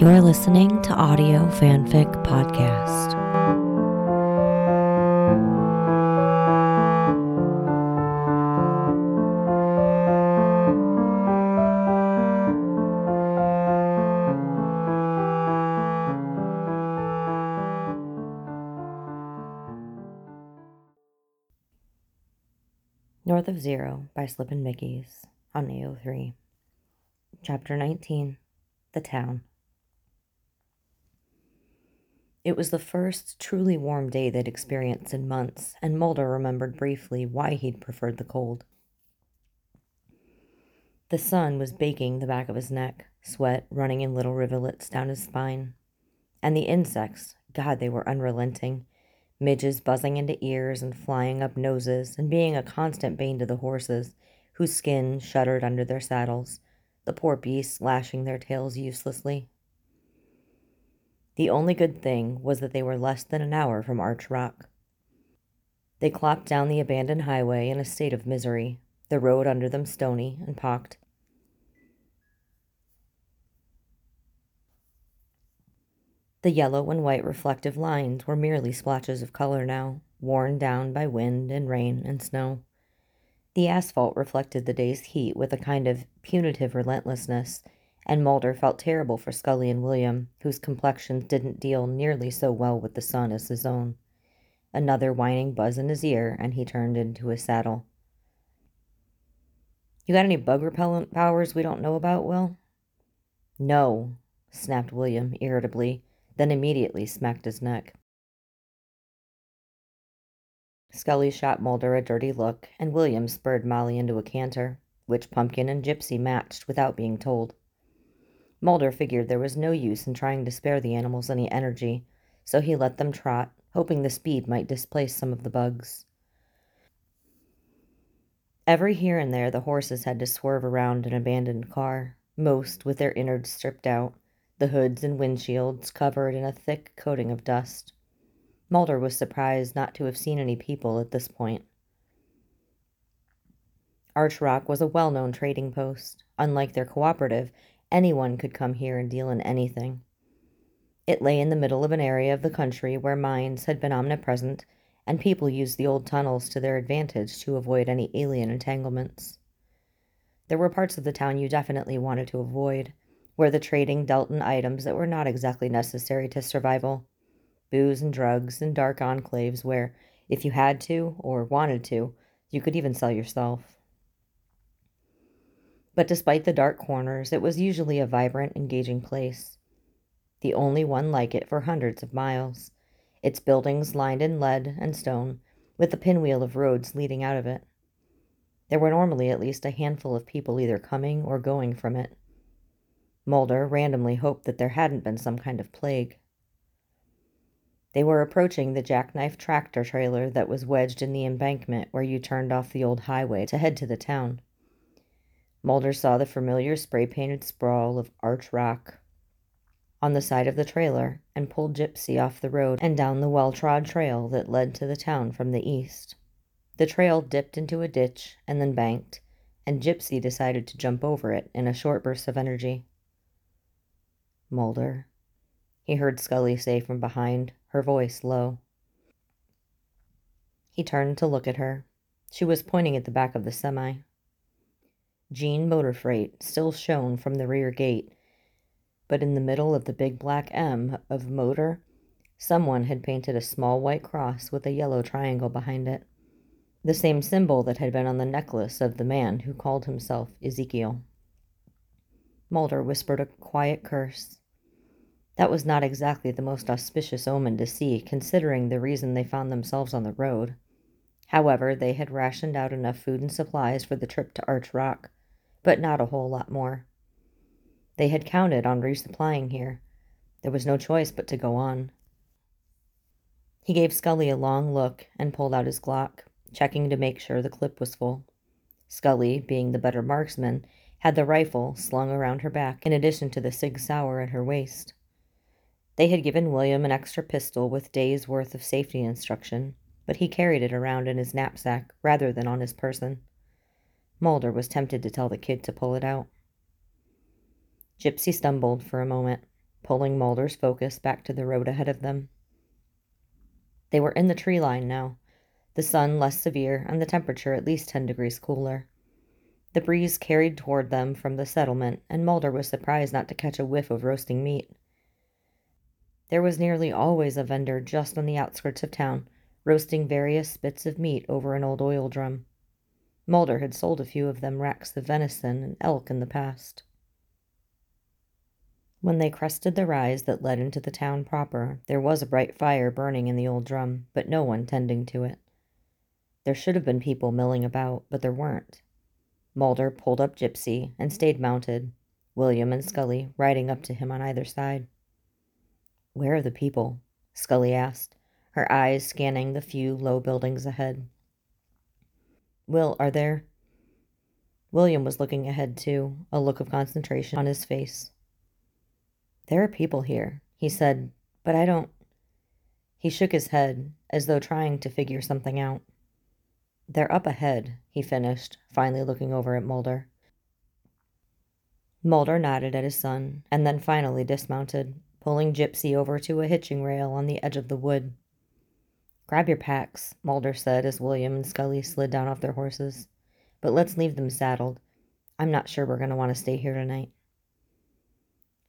You're listening to Audio Fanfic Podcast. North of Zero by Slippin' Mickeys on AO3. Chapter 19 The Town. It was the first truly warm day they'd experienced in months, and Mulder remembered briefly why he'd preferred the cold. The sun was baking the back of his neck, sweat running in little rivulets down his spine. And the insects, God, they were unrelenting midges buzzing into ears and flying up noses, and being a constant bane to the horses, whose skin shuddered under their saddles, the poor beasts lashing their tails uselessly. The only good thing was that they were less than an hour from Arch Rock. They clopped down the abandoned highway in a state of misery, the road under them stony and pocked. The yellow and white reflective lines were merely splotches of color now, worn down by wind and rain and snow. The asphalt reflected the day's heat with a kind of punitive relentlessness, and Mulder felt terrible for Scully and William, whose complexions didn't deal nearly so well with the sun as his own. Another whining buzz in his ear, and he turned into his saddle. You got any bug repellent powers we don't know about, Will? No, snapped William irritably then immediately smacked his neck. Scully shot Mulder a dirty look, and William spurred Molly into a canter, which Pumpkin and Gypsy matched without being told. Mulder figured there was no use in trying to spare the animals any energy, so he let them trot, hoping the speed might displace some of the bugs. Every here and there the horses had to swerve around an abandoned car, most with their innards stripped out, the hoods and windshields covered in a thick coating of dust. Mulder was surprised not to have seen any people at this point. Arch Rock was a well known trading post. Unlike their cooperative, anyone could come here and deal in anything. It lay in the middle of an area of the country where mines had been omnipresent, and people used the old tunnels to their advantage to avoid any alien entanglements. There were parts of the town you definitely wanted to avoid where the trading dealt in items that were not exactly necessary to survival booze and drugs and dark enclaves where, if you had to or wanted to, you could even sell yourself. But despite the dark corners, it was usually a vibrant, engaging place. The only one like it for hundreds of miles. Its buildings lined in lead and stone, with a pinwheel of roads leading out of it. There were normally at least a handful of people either coming or going from it. Mulder randomly hoped that there hadn't been some kind of plague. They were approaching the jackknife tractor trailer that was wedged in the embankment where you turned off the old highway to head to the town. Mulder saw the familiar spray painted sprawl of Arch Rock on the side of the trailer and pulled Gypsy off the road and down the well trod trail that led to the town from the east. The trail dipped into a ditch and then banked, and Gypsy decided to jump over it in a short burst of energy. Mulder, he heard Scully say from behind, her voice low. He turned to look at her. She was pointing at the back of the semi. Jean Motor Freight still shone from the rear gate, but in the middle of the big black M of motor, someone had painted a small white cross with a yellow triangle behind it, the same symbol that had been on the necklace of the man who called himself Ezekiel. Mulder whispered a quiet curse. That was not exactly the most auspicious omen to see, considering the reason they found themselves on the road. However, they had rationed out enough food and supplies for the trip to Arch Rock, but not a whole lot more. They had counted on resupplying here. There was no choice but to go on. He gave Scully a long look and pulled out his Glock, checking to make sure the clip was full. Scully, being the better marksman, had the rifle slung around her back in addition to the Sig Sauer at her waist. They had given William an extra pistol with days' worth of safety instruction, but he carried it around in his knapsack rather than on his person. Mulder was tempted to tell the kid to pull it out. Gypsy stumbled for a moment. pulling Mulder's focus back to the road ahead of them. They were in the tree line now, the sun less severe and the temperature at least 10 degrees cooler. The breeze carried toward them from the settlement, and Mulder was surprised not to catch a whiff of roasting meat. There was nearly always a vendor just on the outskirts of town, roasting various bits of meat over an old oil drum. Mulder had sold a few of them racks of venison and elk in the past. When they crested the rise that led into the town proper, there was a bright fire burning in the old drum, but no one tending to it. There should have been people milling about, but there weren't. Mulder pulled up Gypsy and stayed mounted, William and Scully riding up to him on either side. Where are the people? Scully asked, her eyes scanning the few low buildings ahead. Will, are there? William was looking ahead too, a look of concentration on his face. There are people here, he said, but I don't. He shook his head, as though trying to figure something out. They're up ahead, he finished, finally looking over at Mulder. Mulder nodded at his son, and then finally dismounted, pulling Gypsy over to a hitching rail on the edge of the wood. Grab your packs, Mulder said as William and Scully slid down off their horses. But let's leave them saddled. I'm not sure we're going to want to stay here tonight.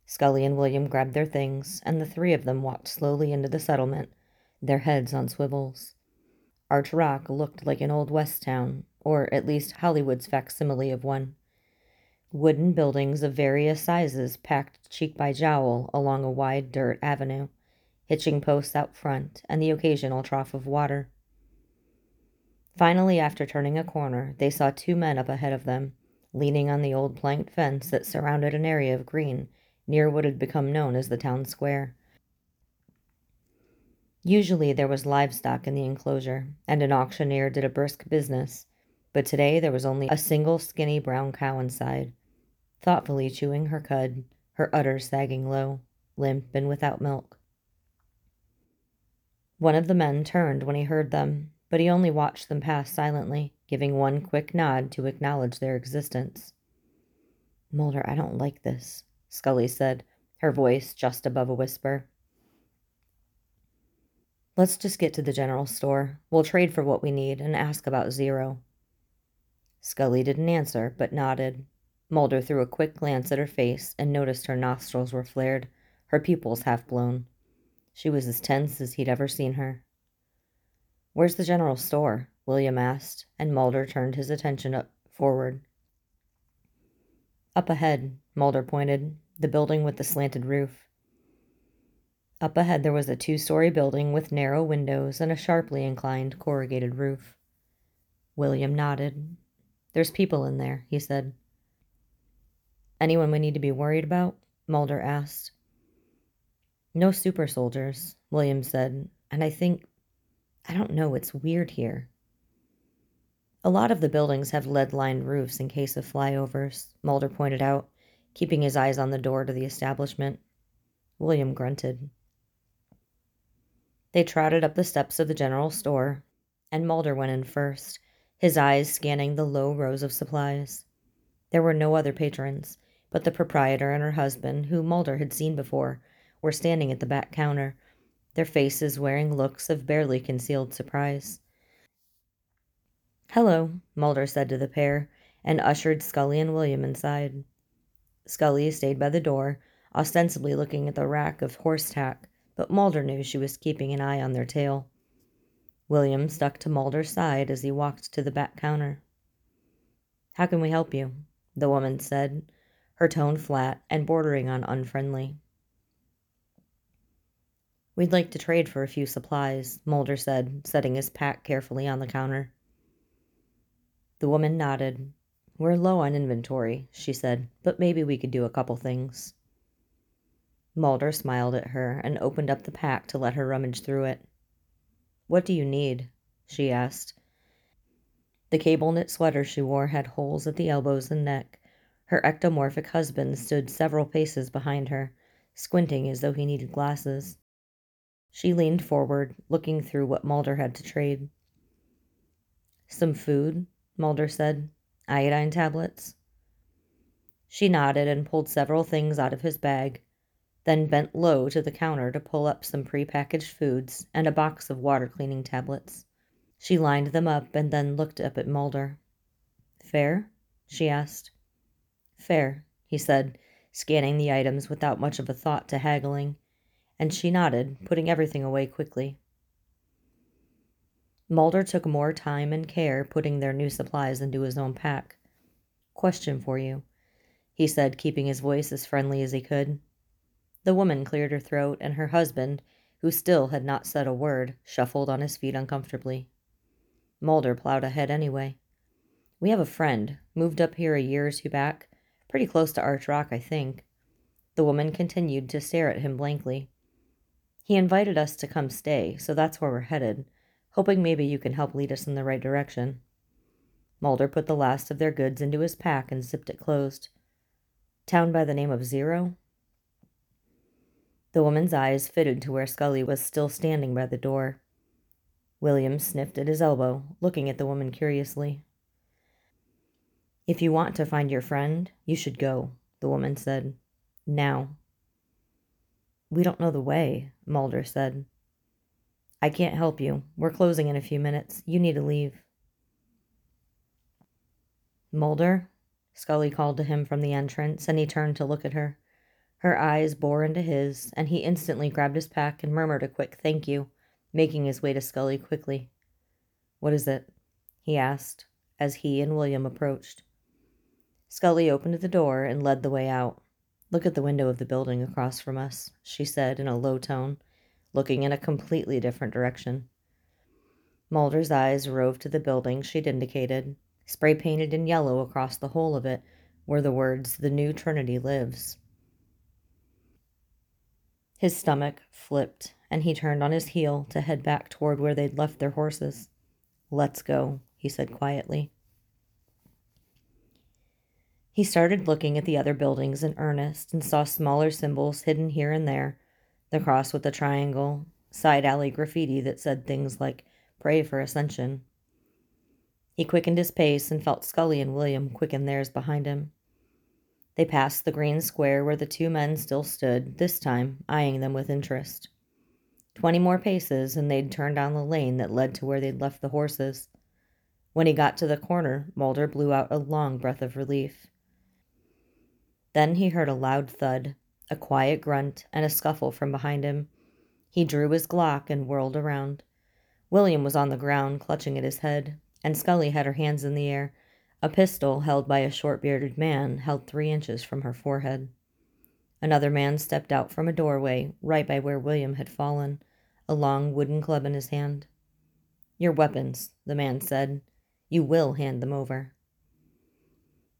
Scully and William grabbed their things, and the three of them walked slowly into the settlement, their heads on swivels. Arch Rock looked like an old West town, or at least Hollywood's facsimile of one. Wooden buildings of various sizes packed cheek by jowl along a wide dirt avenue hitching posts out front, and the occasional trough of water. Finally, after turning a corner, they saw two men up ahead of them, leaning on the old planked fence that surrounded an area of green near what had become known as the town square. Usually there was livestock in the enclosure, and an auctioneer did a brisk business, but today there was only a single skinny brown cow inside, thoughtfully chewing her cud, her udders sagging low, limp and without milk. One of the men turned when he heard them, but he only watched them pass silently, giving one quick nod to acknowledge their existence. Mulder, I don't like this, Scully said, her voice just above a whisper. Let's just get to the general store. We'll trade for what we need and ask about Zero. Scully didn't answer, but nodded. Mulder threw a quick glance at her face and noticed her nostrils were flared, her pupils half blown. She was as tense as he'd ever seen her. Where's the general store? William asked, and Mulder turned his attention up forward. Up ahead, Mulder pointed, the building with the slanted roof. Up ahead there was a two story building with narrow windows and a sharply inclined corrugated roof. William nodded. There's people in there, he said. Anyone we need to be worried about? Mulder asked. No super soldiers, William said, and I think, I don't know, it's weird here. A lot of the buildings have lead lined roofs in case of flyovers, Mulder pointed out, keeping his eyes on the door to the establishment. William grunted. They trotted up the steps of the general store, and Mulder went in first, his eyes scanning the low rows of supplies. There were no other patrons, but the proprietor and her husband, who Mulder had seen before, were standing at the back counter, their faces wearing looks of barely concealed surprise. Hello, Mulder said to the pair, and ushered Scully and William inside. Scully stayed by the door, ostensibly looking at the rack of horse tack, but Mulder knew she was keeping an eye on their tail. William stuck to Mulder's side as he walked to the back counter. How can we help you? the woman said, her tone flat and bordering on unfriendly. We'd like to trade for a few supplies, Mulder said, setting his pack carefully on the counter. The woman nodded. We're low on inventory, she said, but maybe we could do a couple things. Mulder smiled at her and opened up the pack to let her rummage through it. What do you need? she asked. The cable knit sweater she wore had holes at the elbows and neck. Her ectomorphic husband stood several paces behind her, squinting as though he needed glasses. She leaned forward, looking through what Mulder had to trade. Some food, Mulder said. Iodine tablets. She nodded and pulled several things out of his bag. then bent low to the counter to pull up some prepackaged foods and a box of water cleaning tablets. She lined them up and then looked up at Mulder. Fair? she asked. Fair, he said, scanning the items without much of a thought to haggling, and she nodded, putting everything away quickly. Mulder took more time and care putting their new supplies into his own pack. Question for you, he said, keeping his voice as friendly as he could. The woman cleared her throat, and her husband, who still had not said a word, shuffled on his feet uncomfortably. Mulder plowed ahead anyway. We have a friend, moved up here a year or two back, pretty close to Arch Rock, I think. The woman continued to stare at him blankly. He invited us to come stay, so that's where we're headed, hoping maybe you can help lead us in the right direction. Mulder put the last of their goods into his pack and zipped it closed. Town by the name of Zero? The woman's eyes fitted to where Scully was still standing by the door. William sniffed at his elbow, looking at the woman curiously. If you want to find your friend, you should go, the woman said. Now. We don't know the way, Mulder said. I can't help you. We're closing in a few minutes. You need to leave. Mulder, Scully called to him from the entrance, and he turned to look at her. Her eyes bore into his, and he instantly grabbed his pack and murmured a quick thank you, making his way to Scully quickly. What is it? he asked, as he and William approached. Scully opened the door and led the way out. Look at the window of the building across from us, she said in a low tone, looking in a completely different direction. Mulder's eyes roved to the building she'd indicated, spray painted in yellow across the whole of it, were the words, The New Trinity Lives. His stomach flipped, and he turned on his heel to head back toward where they'd left their horses. Let's go, he said quietly. He started looking at the other buildings in earnest and saw smaller symbols hidden here and there the cross with the triangle, side alley graffiti that said things like, Pray for Ascension. He quickened his pace and felt Scully and William quicken theirs behind him. They passed the green square where the two men still stood, this time eyeing them with interest. Twenty more paces, and they'd turn down the lane that led to where they'd left the horses. When he got to the corner, Mulder blew out a long breath of relief. Then he heard a loud thud, a quiet grunt, and a scuffle from behind him. He drew his Glock and whirled around. William was on the ground, clutching at his head, and Scully had her hands in the air, a pistol, held by a short bearded man, held three inches from her forehead. Another man stepped out from a doorway right by where William had fallen, a long wooden club in his hand. Your weapons, the man said. You will hand them over.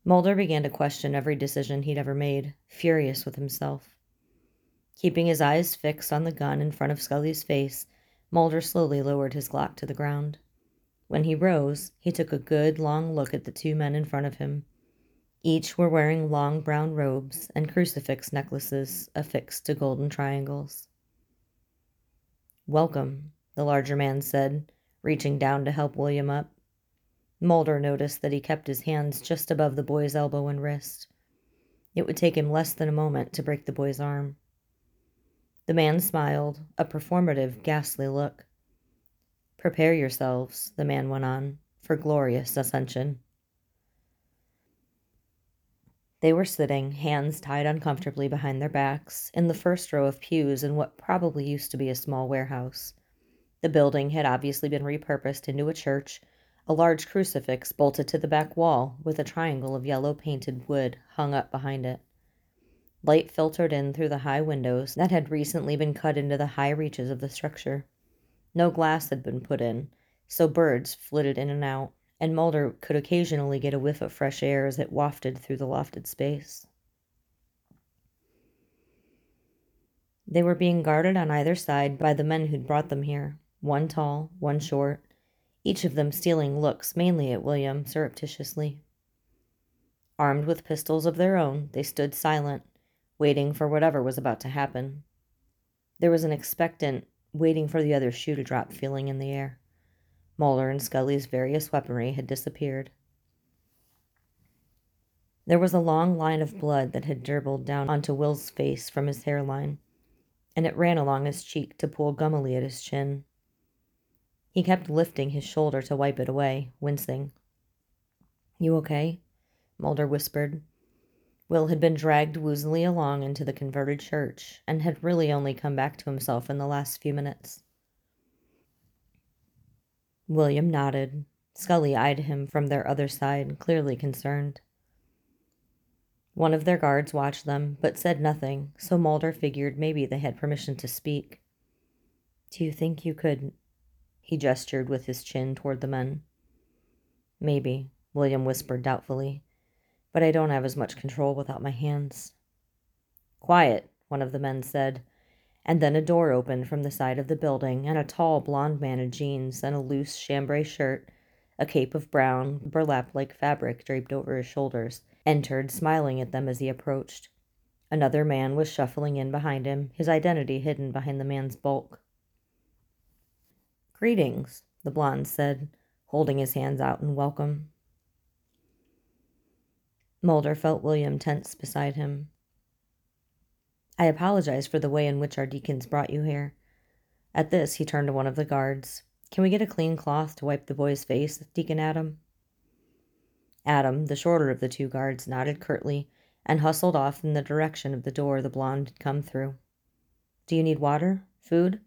Mulder began to question every decision he'd ever made, furious with himself. Keeping his eyes fixed on the gun in front of Scully's face, Mulder slowly lowered his Glock to the ground. When he rose, he took a good long look at the two men in front of him. Each were wearing long brown robes and crucifix necklaces affixed to golden triangles. Welcome, the larger man said, reaching down to help William up. Mulder noticed that he kept his hands just above the boy's elbow and wrist. It would take him less than a moment to break the boy's arm. The man smiled, a performative, ghastly look. Prepare yourselves, the man went on, for glorious ascension. They were sitting, hands tied uncomfortably behind their backs, in the first row of pews in what probably used to be a small warehouse. The building had obviously been repurposed into a church, a large crucifix bolted to the back wall with a triangle of yellow painted wood hung up behind it. Light filtered in through the high windows that had recently been cut into the high reaches of the structure. No glass had been put in, so birds flitted in and out, and Mulder could occasionally get a whiff of fresh air as it wafted through the lofted space. They were being guarded on either side by the men who'd brought them here, one tall, one short, each of them stealing looks mainly at William surreptitiously. Armed with pistols of their own, they stood silent, waiting for whatever was about to happen. There was an expectant, waiting for the other shoe to drop feeling in the air. Mulder and Scully's various weaponry had disappeared. There was a long line of blood that had dribbled down onto Will's face from his hairline, and it ran along his cheek to pool gummily at his chin. He kept lifting his shoulder to wipe it away, wincing. You okay? Mulder whispered. Will had been dragged woozily along into the converted church and had really only come back to himself in the last few minutes. William nodded. Scully eyed him from their other side, clearly concerned. One of their guards watched them, but said nothing, so Mulder figured maybe they had permission to speak. Do you think you could? He gestured with his chin toward the men. Maybe, William whispered doubtfully, but I don't have as much control without my hands. Quiet, one of the men said, and then a door opened from the side of the building, and a tall blond man in jeans and a loose chambray shirt, a cape of brown, burlap like fabric draped over his shoulders, entered, smiling at them as he approached. Another man was shuffling in behind him, his identity hidden behind the man's bulk. Greetings, the blonde said, holding his hands out in welcome. Mulder felt William tense beside him. I apologize for the way in which our deacons brought you here. At this, he turned to one of the guards. Can we get a clean cloth to wipe the boy's face, Deacon Adam? Adam, the shorter of the two guards, nodded curtly and hustled off in the direction of the door the blonde had come through. Do you need water? Food?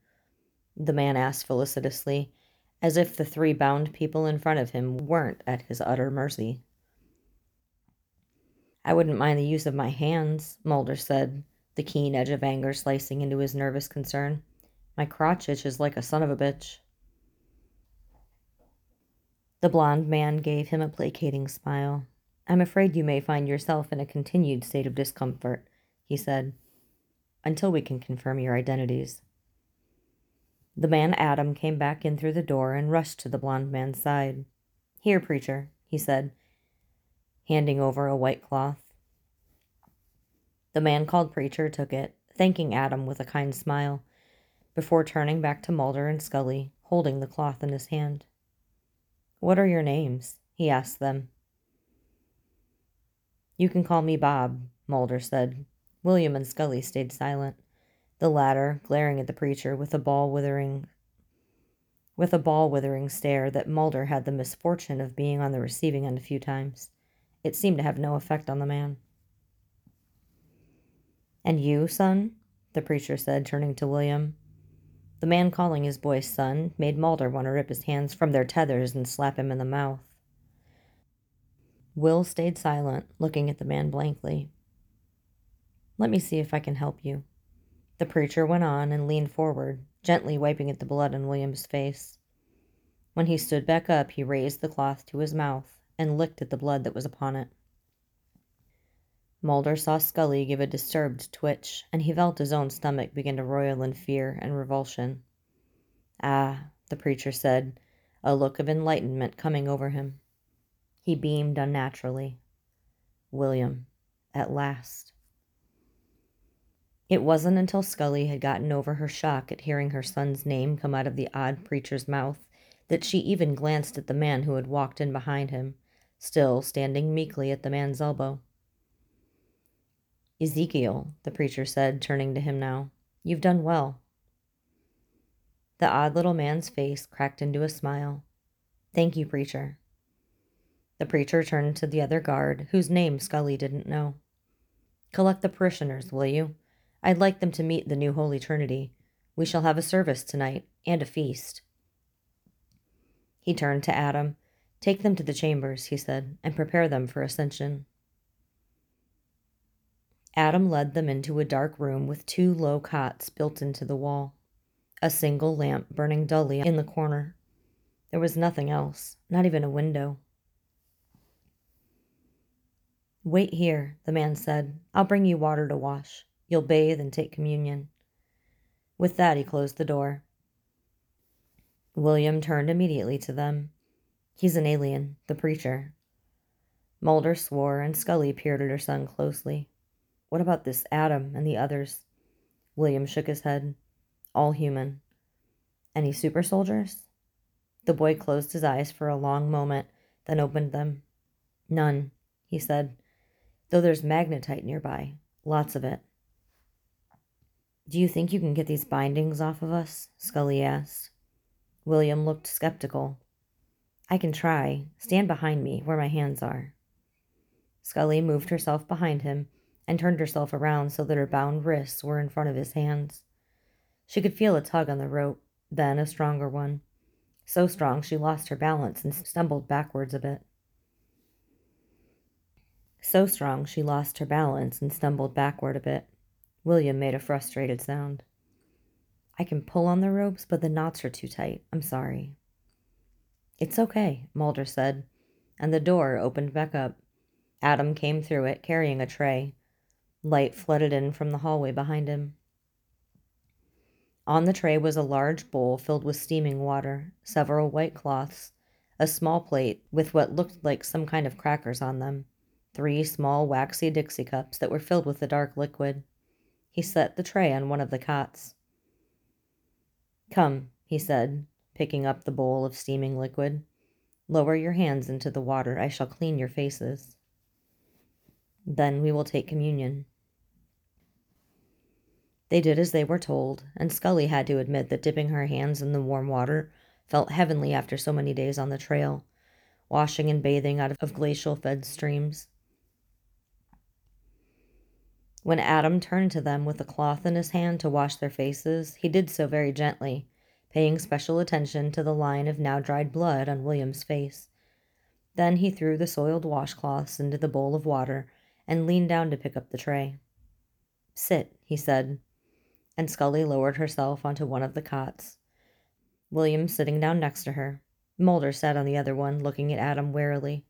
The man asked felicitously, as if the three bound people in front of him weren't at his utter mercy. I wouldn't mind the use of my hands, Mulder said, the keen edge of anger slicing into his nervous concern. My crotch itches like a son of a bitch. The blond man gave him a placating smile. I'm afraid you may find yourself in a continued state of discomfort, he said, until we can confirm your identities. The man Adam came back in through the door and rushed to the blond man's side. Here, preacher, he said, handing over a white cloth. The man called Preacher took it, thanking Adam with a kind smile, before turning back to Mulder and Scully, holding the cloth in his hand. What are your names? he asked them. You can call me Bob, Mulder said. William and Scully stayed silent, the latter glaring at the preacher with a ball withering with a ball withering stare that Mulder had the misfortune of being on the receiving end a few times. It seemed to have no effect on the man. And you, son? the preacher said, turning to William. The man calling his boy son made Mulder want to rip his hands from their tethers and slap him in the mouth. Will stayed silent, looking at the man blankly. Let me see if I can help you. The preacher went on and leaned forward, gently wiping at the blood on William's face. When he stood back up, he raised the cloth to his mouth and licked at the blood that was upon it. Mulder saw Scully give a disturbed twitch, and he felt his own stomach begin to roil in fear and revulsion. Ah, the preacher said, a look of enlightenment coming over him. He beamed unnaturally. William, at last. It wasn't until Scully had gotten over her shock at hearing her son's name come out of the odd preacher's mouth that she even glanced at the man who had walked in behind him, still standing meekly at the man's elbow. Ezekiel, the preacher said, turning to him now, you've done well. The odd little man's face cracked into a smile. Thank you, preacher. The preacher turned to the other guard, whose name Scully didn't know. Collect the parishioners, will you? I'd like them to meet the new Holy Trinity. We shall have a service tonight, and a feast. He turned to Adam. Take them to the chambers, he said, and prepare them for ascension. Adam led them into a dark room with two low cots built into the wall, a single lamp burning dully in the corner. There was nothing else, not even a window. Wait here, the man said. I'll bring you water to wash. You'll bathe and take communion. With that, he closed the door. William turned immediately to them. He's an alien, the preacher. Mulder swore, and Scully peered at her son closely. What about this Adam and the others? William shook his head. All human. Any super soldiers? The boy closed his eyes for a long moment, then opened them. None, he said. though there's magnetite nearby, lots of it. Do you think you can get these bindings off of us? Scully asked. William looked skeptical. I can try. Stand behind me, where my hands are. Scully moved herself behind him and turned herself around so that her bound wrists were in front of his hands. She could feel a tug on the rope, then a stronger one. So strong she lost her balance and stumbled backwards a bit. So strong she lost her balance and stumbled backward a bit. William made a frustrated sound. I can pull on the ropes, but the knots are too tight. I'm sorry. It's okay, Mulder said, and the door opened back up. Adam came through it, carrying a tray. Light flooded in from the hallway behind him. On the tray was a large bowl filled with steaming water, several white cloths, a small plate with what looked like some kind of crackers on them, three small waxy Dixie cups that were filled with a dark liquid. He set the tray on one of the cots. Come, he said, picking up the bowl of steaming liquid. Lower your hands into the water. I shall clean your faces. Then we will take communion. They did as they were told, and Scully had to admit that dipping her hands in the warm water felt heavenly after so many days on the trail, washing and bathing out of glacial fed streams. When Adam turned to them with a cloth in his hand to wash their faces, he did so very gently, paying special attention to the line of now dried blood on William's face. Then he threw the soiled washcloths into the bowl of water and leaned down to pick up the tray. Sit, he said, and Scully lowered herself onto one of the cots. William sitting down next to her. Mulder sat on the other one, looking at Adam warily.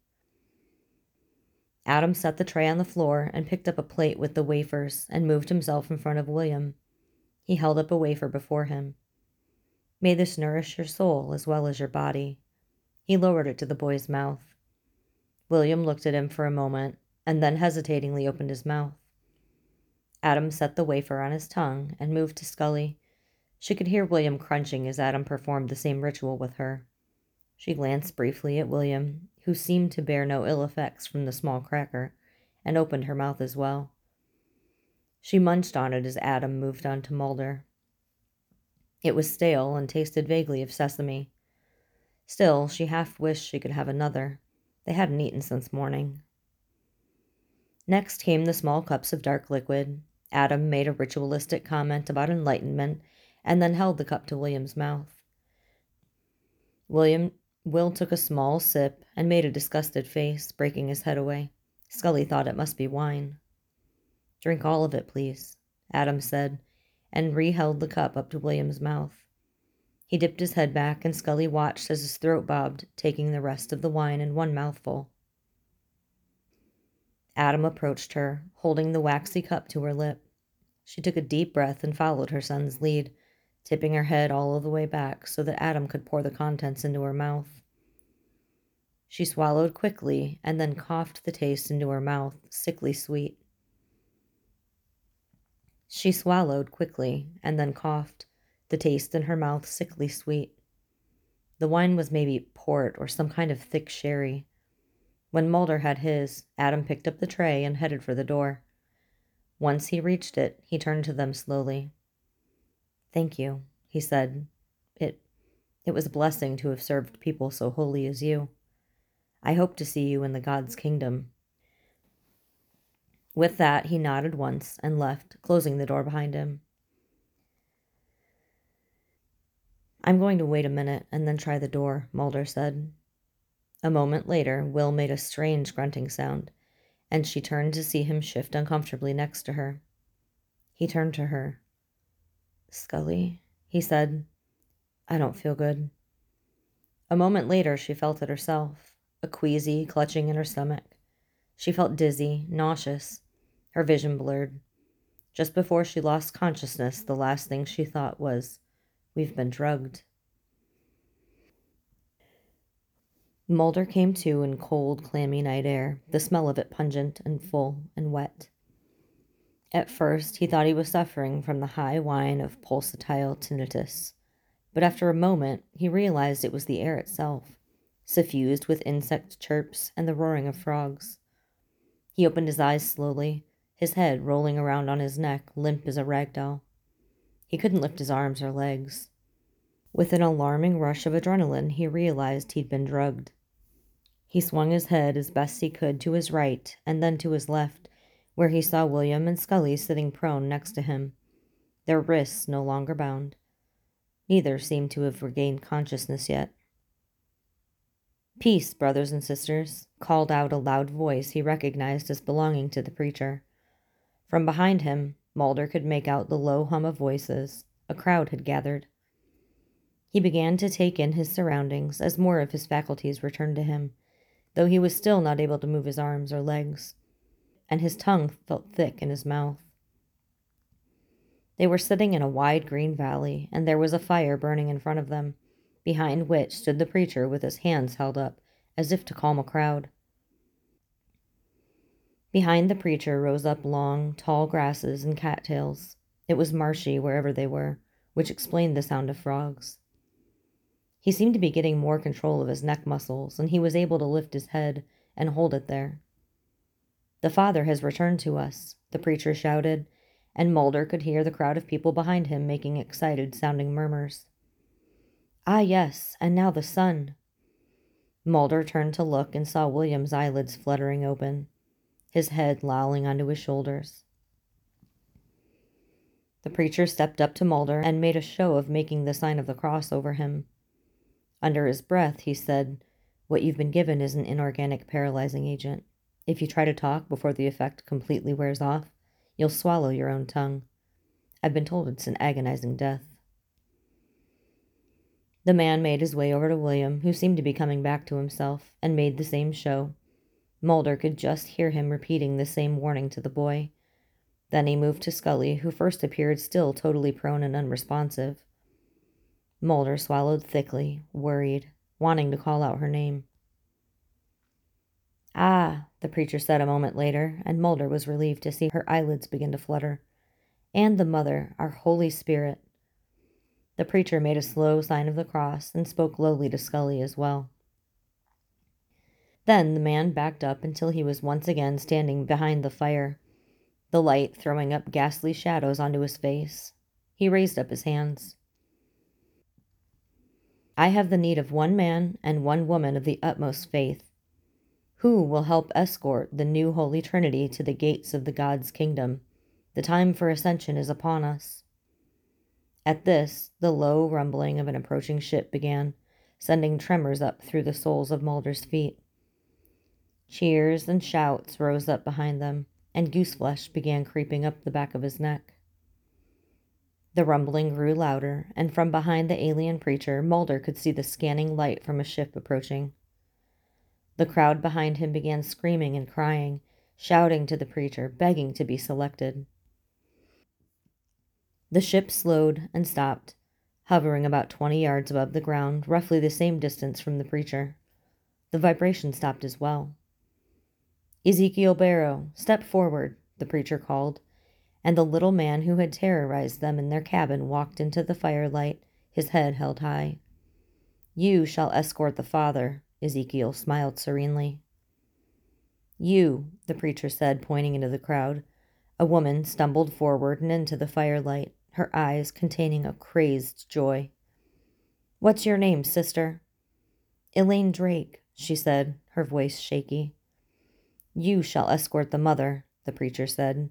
Adam set the tray on the floor and picked up a plate with the wafers and moved himself in front of William. He held up a wafer before him. May this nourish your soul as well as your body. He lowered it to the boy's mouth. William looked at him for a moment and then hesitatingly opened his mouth. Adam set the wafer on his tongue and moved to Scully. She could hear William crunching as Adam performed the same ritual with her. She glanced briefly at William, who seemed to bear no ill effects from the small cracker, and opened her mouth as well. She munched on it as Adam moved on to Mulder. It was stale and tasted vaguely of sesame. Still, she half wished she could have another. They hadn't eaten since morning. Next came the small cups of dark liquid, Adam made a ritualistic comment about enlightenment and then held the cup to William's mouth. William Will took a small sip and made a disgusted face, breaking his head away. Scully thought it must be wine. Drink all of it, please, Adam said, and re-held the cup up to William's mouth. He dipped his head back, and Scully watched as his throat bobbed, taking the rest of the wine in one mouthful. Adam approached her, holding the waxy cup to her lip. She took a deep breath and followed her son's lead, tipping her head all the way back so that Adam could pour the contents into her mouth. She swallowed quickly and then coughed the taste into her mouth, sickly sweet. She swallowed quickly and then coughed, the taste in her mouth sickly sweet. The wine was maybe port or some kind of thick sherry. When Mulder had his, Adam picked up the tray and headed for the door. Once he reached it, he turned to them slowly. Thank you, he said. It it was a blessing to have served people so holy as you. I hope to see you in the God's kingdom. With that, he nodded once and left, closing the door behind him. I'm going to wait a minute and then try the door, Mulder said. A moment later, Will made a strange grunting sound, and she turned to see him shift uncomfortably next to her. He turned to her. Scully, he said, I don't feel good. A moment later, she felt it herself, a queasy clutching in her stomach. She felt dizzy, nauseous, her vision blurred. Just before she lost consciousness, the last thing she thought was, We've been drugged. Mulder came to in cold, clammy night air, the smell of it pungent and full and wet. At first, he thought he was suffering from the high whine of pulsatile tinnitus, but after a moment, he realized it was the air itself, suffused with insect chirps and the roaring of frogs. He opened his eyes slowly, his head rolling around on his neck, limp as a rag doll. He couldn't lift his arms or legs. With an alarming rush of adrenaline, he realized he'd been drugged. He swung his head as best he could to his right and then to his left, where he saw William and Scully sitting prone next to him, their wrists no longer bound. Neither seemed to have regained consciousness yet. Peace, brothers and sisters, called out a loud voice he recognized as belonging to the preacher. From behind him, Mulder could make out the low hum of voices. A crowd had gathered. He began to take in his surroundings as more of his faculties returned to him, though he was still not able to move his arms or legs, and his tongue felt thick in his mouth. They were sitting in a wide green valley, and there was a fire burning in front of them behind which stood the preacher with his hands held up, as if to calm a crowd. Behind the preacher rose up long, tall grasses and cattails. It was marshy wherever they were, which explained the sound of frogs. He seemed to be getting more control of his neck muscles, and he was able to lift his head and hold it there. The Father has returned to us, the preacher shouted, and Mulder could hear the crowd of people behind him making excited sounding murmurs. Ah, yes, and now the son. Mulder turned to look and saw William's eyelids fluttering open, his head lolling onto his shoulders. The preacher stepped up to Mulder and made a show of making the sign of the cross over him. Under his breath, he said, What you've been given is an inorganic paralyzing agent. If you try to talk before the effect completely wears off, you'll swallow your own tongue. I've been told it's an agonizing death. The man made his way over to William, who seemed to be coming back to himself, and made the same show. Mulder could just hear him repeating the same warning to the boy. Then he moved to Scully, who first appeared still totally prone and unresponsive. Mulder swallowed thickly, worried, wanting to call out her name. Ah, the preacher said a moment later, and Mulder was relieved to see her eyelids begin to flutter. And the mother, our Holy Spirit. The preacher made a slow sign of the cross and spoke lowly to Scully as well. Then the man backed up until he was once again standing behind the fire, the light throwing up ghastly shadows onto his face. He raised up his hands. I have the need of one man and one woman of the utmost faith. Who will help escort the new Holy Trinity to the gates of the God's kingdom? The time for ascension is upon us. At this, the low rumbling of an approaching ship began, sending tremors up through the soles of Mulder's feet. Cheers and shouts rose up behind them, and gooseflesh began creeping up the back of his neck. The rumbling grew louder, and from behind the alien preacher, Mulder could see the scanning light from a ship approaching. The crowd behind him began screaming and crying, shouting to the preacher, begging to be selected. The ship slowed and stopped, hovering about 20 yards above the ground, roughly the same distance from the preacher. The vibration stopped as well. Ezekiel Barrow, step forward, the preacher called, and the little man who had terrorized them in their cabin walked into the firelight, his head held high. You shall escort the Father, Ezekiel smiled serenely. You, the preacher said, pointing into the crowd. A woman stumbled forward and into the firelight her eyes containing a crazed joy. What's your name, sister? Elaine Drake, she said, her voice shaky. You shall escort the mother, the preacher said,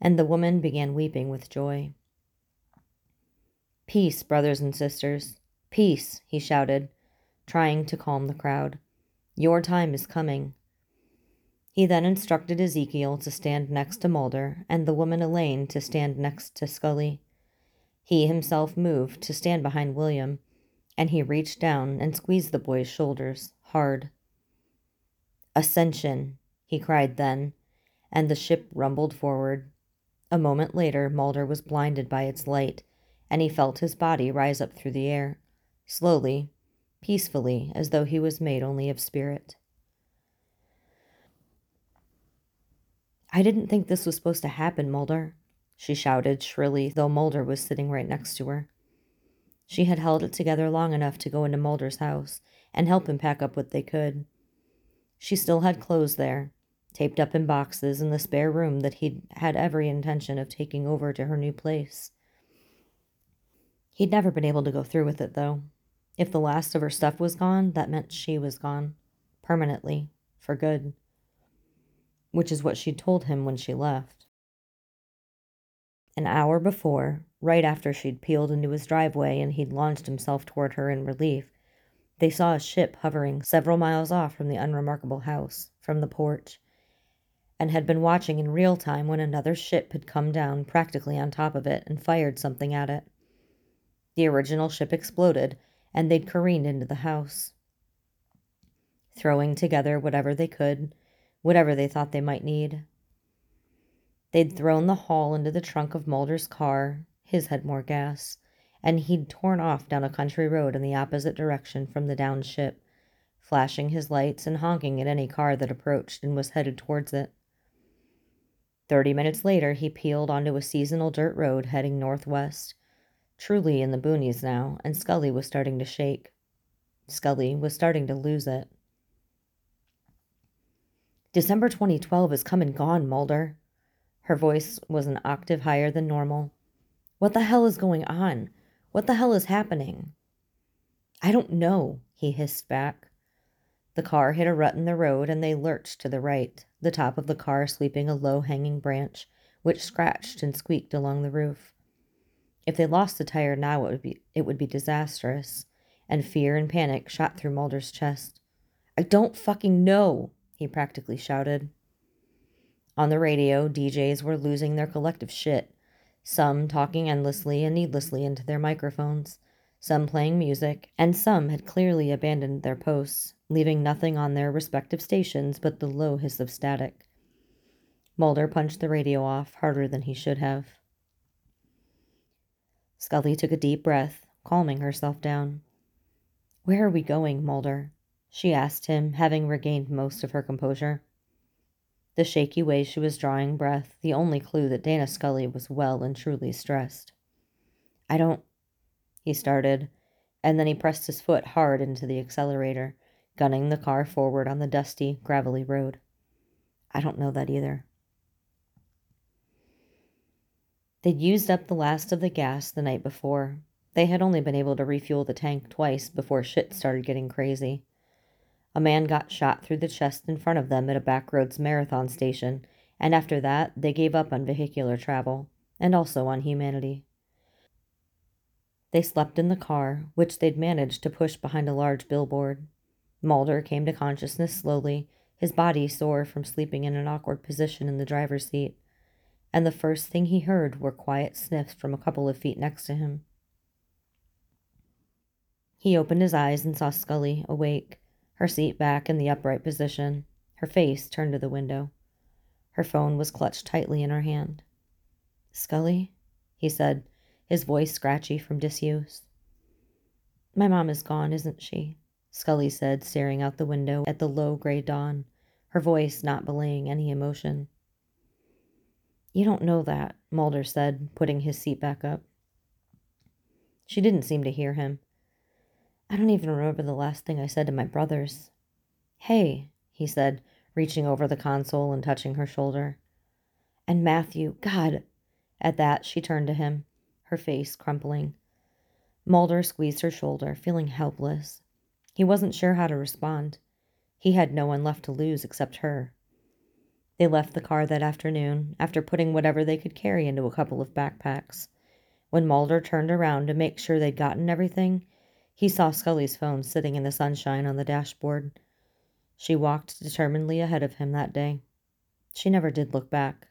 and the woman began weeping with joy. Peace, brothers and sisters, peace, he shouted, trying to calm the crowd. Your time is coming. He then instructed Ezekiel to stand next to Mulder and the woman Elaine to stand next to Scully. He himself moved to stand behind William, and he reached down and squeezed the boy's shoulders hard. Ascension, he cried then, and the ship rumbled forward. A moment later, Mulder was blinded by its light, and he felt his body rise up through the air, slowly, peacefully, as though he was made only of spirit. I didn't think this was supposed to happen, Mulder, she shouted shrilly, though Mulder was sitting right next to her. She had held it together long enough to go into Mulder's house and help him pack up what they could. She still had clothes there, taped up in boxes in the spare room that he'd had every intention of taking over to her new place. He'd never been able to go through with it, though. If the last of her stuff was gone, that meant she was gone. Permanently. For good. Which is what she'd told him when she left. An hour before, right after she'd peeled into his driveway and he'd launched himself toward her in relief, they saw a ship hovering several miles off from the unremarkable house, from the porch, and had been watching in real time when another ship had come down practically on top of it and fired something at it. The original ship exploded, and they'd careened into the house. Throwing together whatever they could, whatever they thought they might need. They'd thrown the haul into the trunk of Mulder's car, his had more gas, and he'd torn off down a country road in the opposite direction from the downed ship, flashing his lights and honking at any car that approached and was headed towards it. Thirty minutes later, he peeled onto a seasonal dirt road heading northwest, truly in the boonies now, and Scully was starting to shake. Scully was starting to lose it. December 2012 is come and gone, Mulder. Her voice was an octave higher than normal. What the hell is going on? What the hell is happening? I don't know, he hissed back. The car hit a rut in the road and they lurched to the right, the top of the car sweeping a low hanging branch, which scratched and squeaked along the roof. If they lost the tire now, it would be it would be disastrous, and fear and panic shot through Mulder's chest. I don't fucking know, he practically shouted. On the radio, DJs were losing their collective shit, some talking endlessly and needlessly into their microphones, some playing music, and some had clearly abandoned their posts, leaving nothing on their respective stations but the low hiss of static. Mulder punched the radio off harder than he should have. Scully took a deep breath, calming herself down. Where are we going, Mulder? she asked him, having regained most of her composure. The shaky way she was drawing breath, the only clue that Dana Scully was well and truly stressed. I don't. He started, and then he pressed his foot hard into the accelerator, gunning the car forward on the dusty, gravelly road. I don't know that either. They'd used up the last of the gas the night before. They had only been able to refuel the tank twice before shit started getting crazy. A man got shot through the chest in front of them at a backroads marathon station, and after that, they gave up on vehicular travel, and also on humanity. They slept in the car, which they'd managed to push behind a large billboard. Mulder came to consciousness slowly, his body sore from sleeping in an awkward position in the driver's seat and the first thing he heard were quiet sniffs from a couple of feet next to him. He opened his eyes and saw Scully awake, her seat back in the upright position, her face turned to the window. Her phone was clutched tightly in her hand. Scully, he said, his voice scratchy from disuse. My mom is gone, isn't she? Scully said, staring out the window at the low gray dawn, her voice not belaying any emotion. You don't know that, Mulder said, putting his seat back up. She didn't seem to hear him. I don't even remember the last thing I said to my brothers. Hey, he said, reaching over the console and touching her shoulder. And Matthew, God! At that, she turned to him, her face crumpling. Mulder squeezed her shoulder, feeling helpless. He wasn't sure how to respond. He had no one left to lose except her. They left the car that afternoon, after putting whatever they could carry into a couple of backpacks. When Mulder turned around to make sure they'd gotten everything, he saw Scully's phone sitting in the sunshine on the dashboard. She walked determinedly ahead of him that day. She never did look back.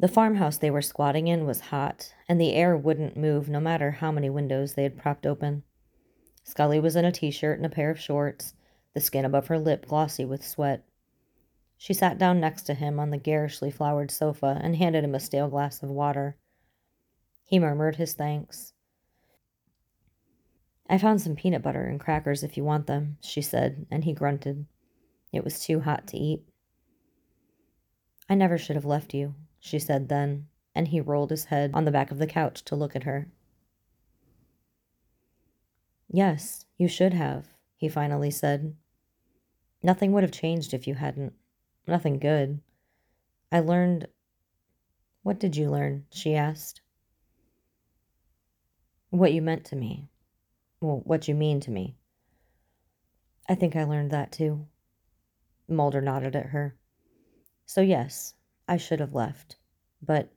The farmhouse they were squatting in was hot, and the air wouldn't move no matter how many windows they had propped open. Scully was in a t shirt and a pair of shorts, the skin above her lip glossy with sweat. She sat down next to him on the garishly flowered sofa and handed him a stale glass of water. He murmured his thanks. I found some peanut butter and crackers if you want them, she said, and he grunted. It was too hot to eat. I never should have left you, she said then, and he rolled his head on the back of the couch to look at her. Yes, you should have, he finally said. Nothing would have changed if you hadn't. Nothing good. I learned. What did you learn? she asked. What you meant to me. Well, what you mean to me. I think I learned that too. Mulder nodded at her. So, yes, I should have left. But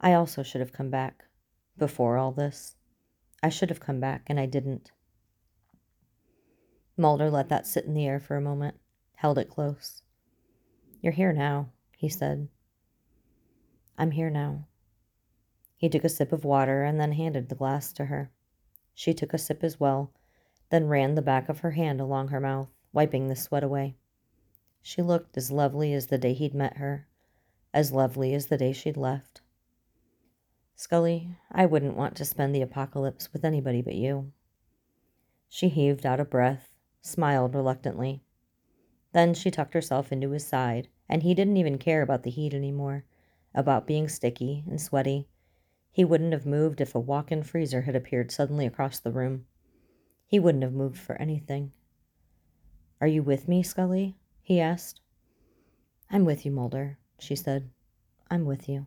I also should have come back. Before all this. I should have come back, and I didn't. Mulder let that sit in the air for a moment, held it close. You're here now, he said. I'm here now. He took a sip of water and then handed the glass to her. She took a sip as well, then ran the back of her hand along her mouth, wiping the sweat away. She looked as lovely as the day he'd met her, as lovely as the day she'd left. Scully, I wouldn't want to spend the apocalypse with anybody but you. She heaved out a breath smiled reluctantly. Then she tucked herself into his side, and he didn't even care about the heat anymore, about being sticky and sweaty. He wouldn't have moved if a walk in freezer had appeared suddenly across the room. He wouldn't have moved for anything. Are you with me, Scully? he asked. I'm with you, Mulder, she said. I'm with you.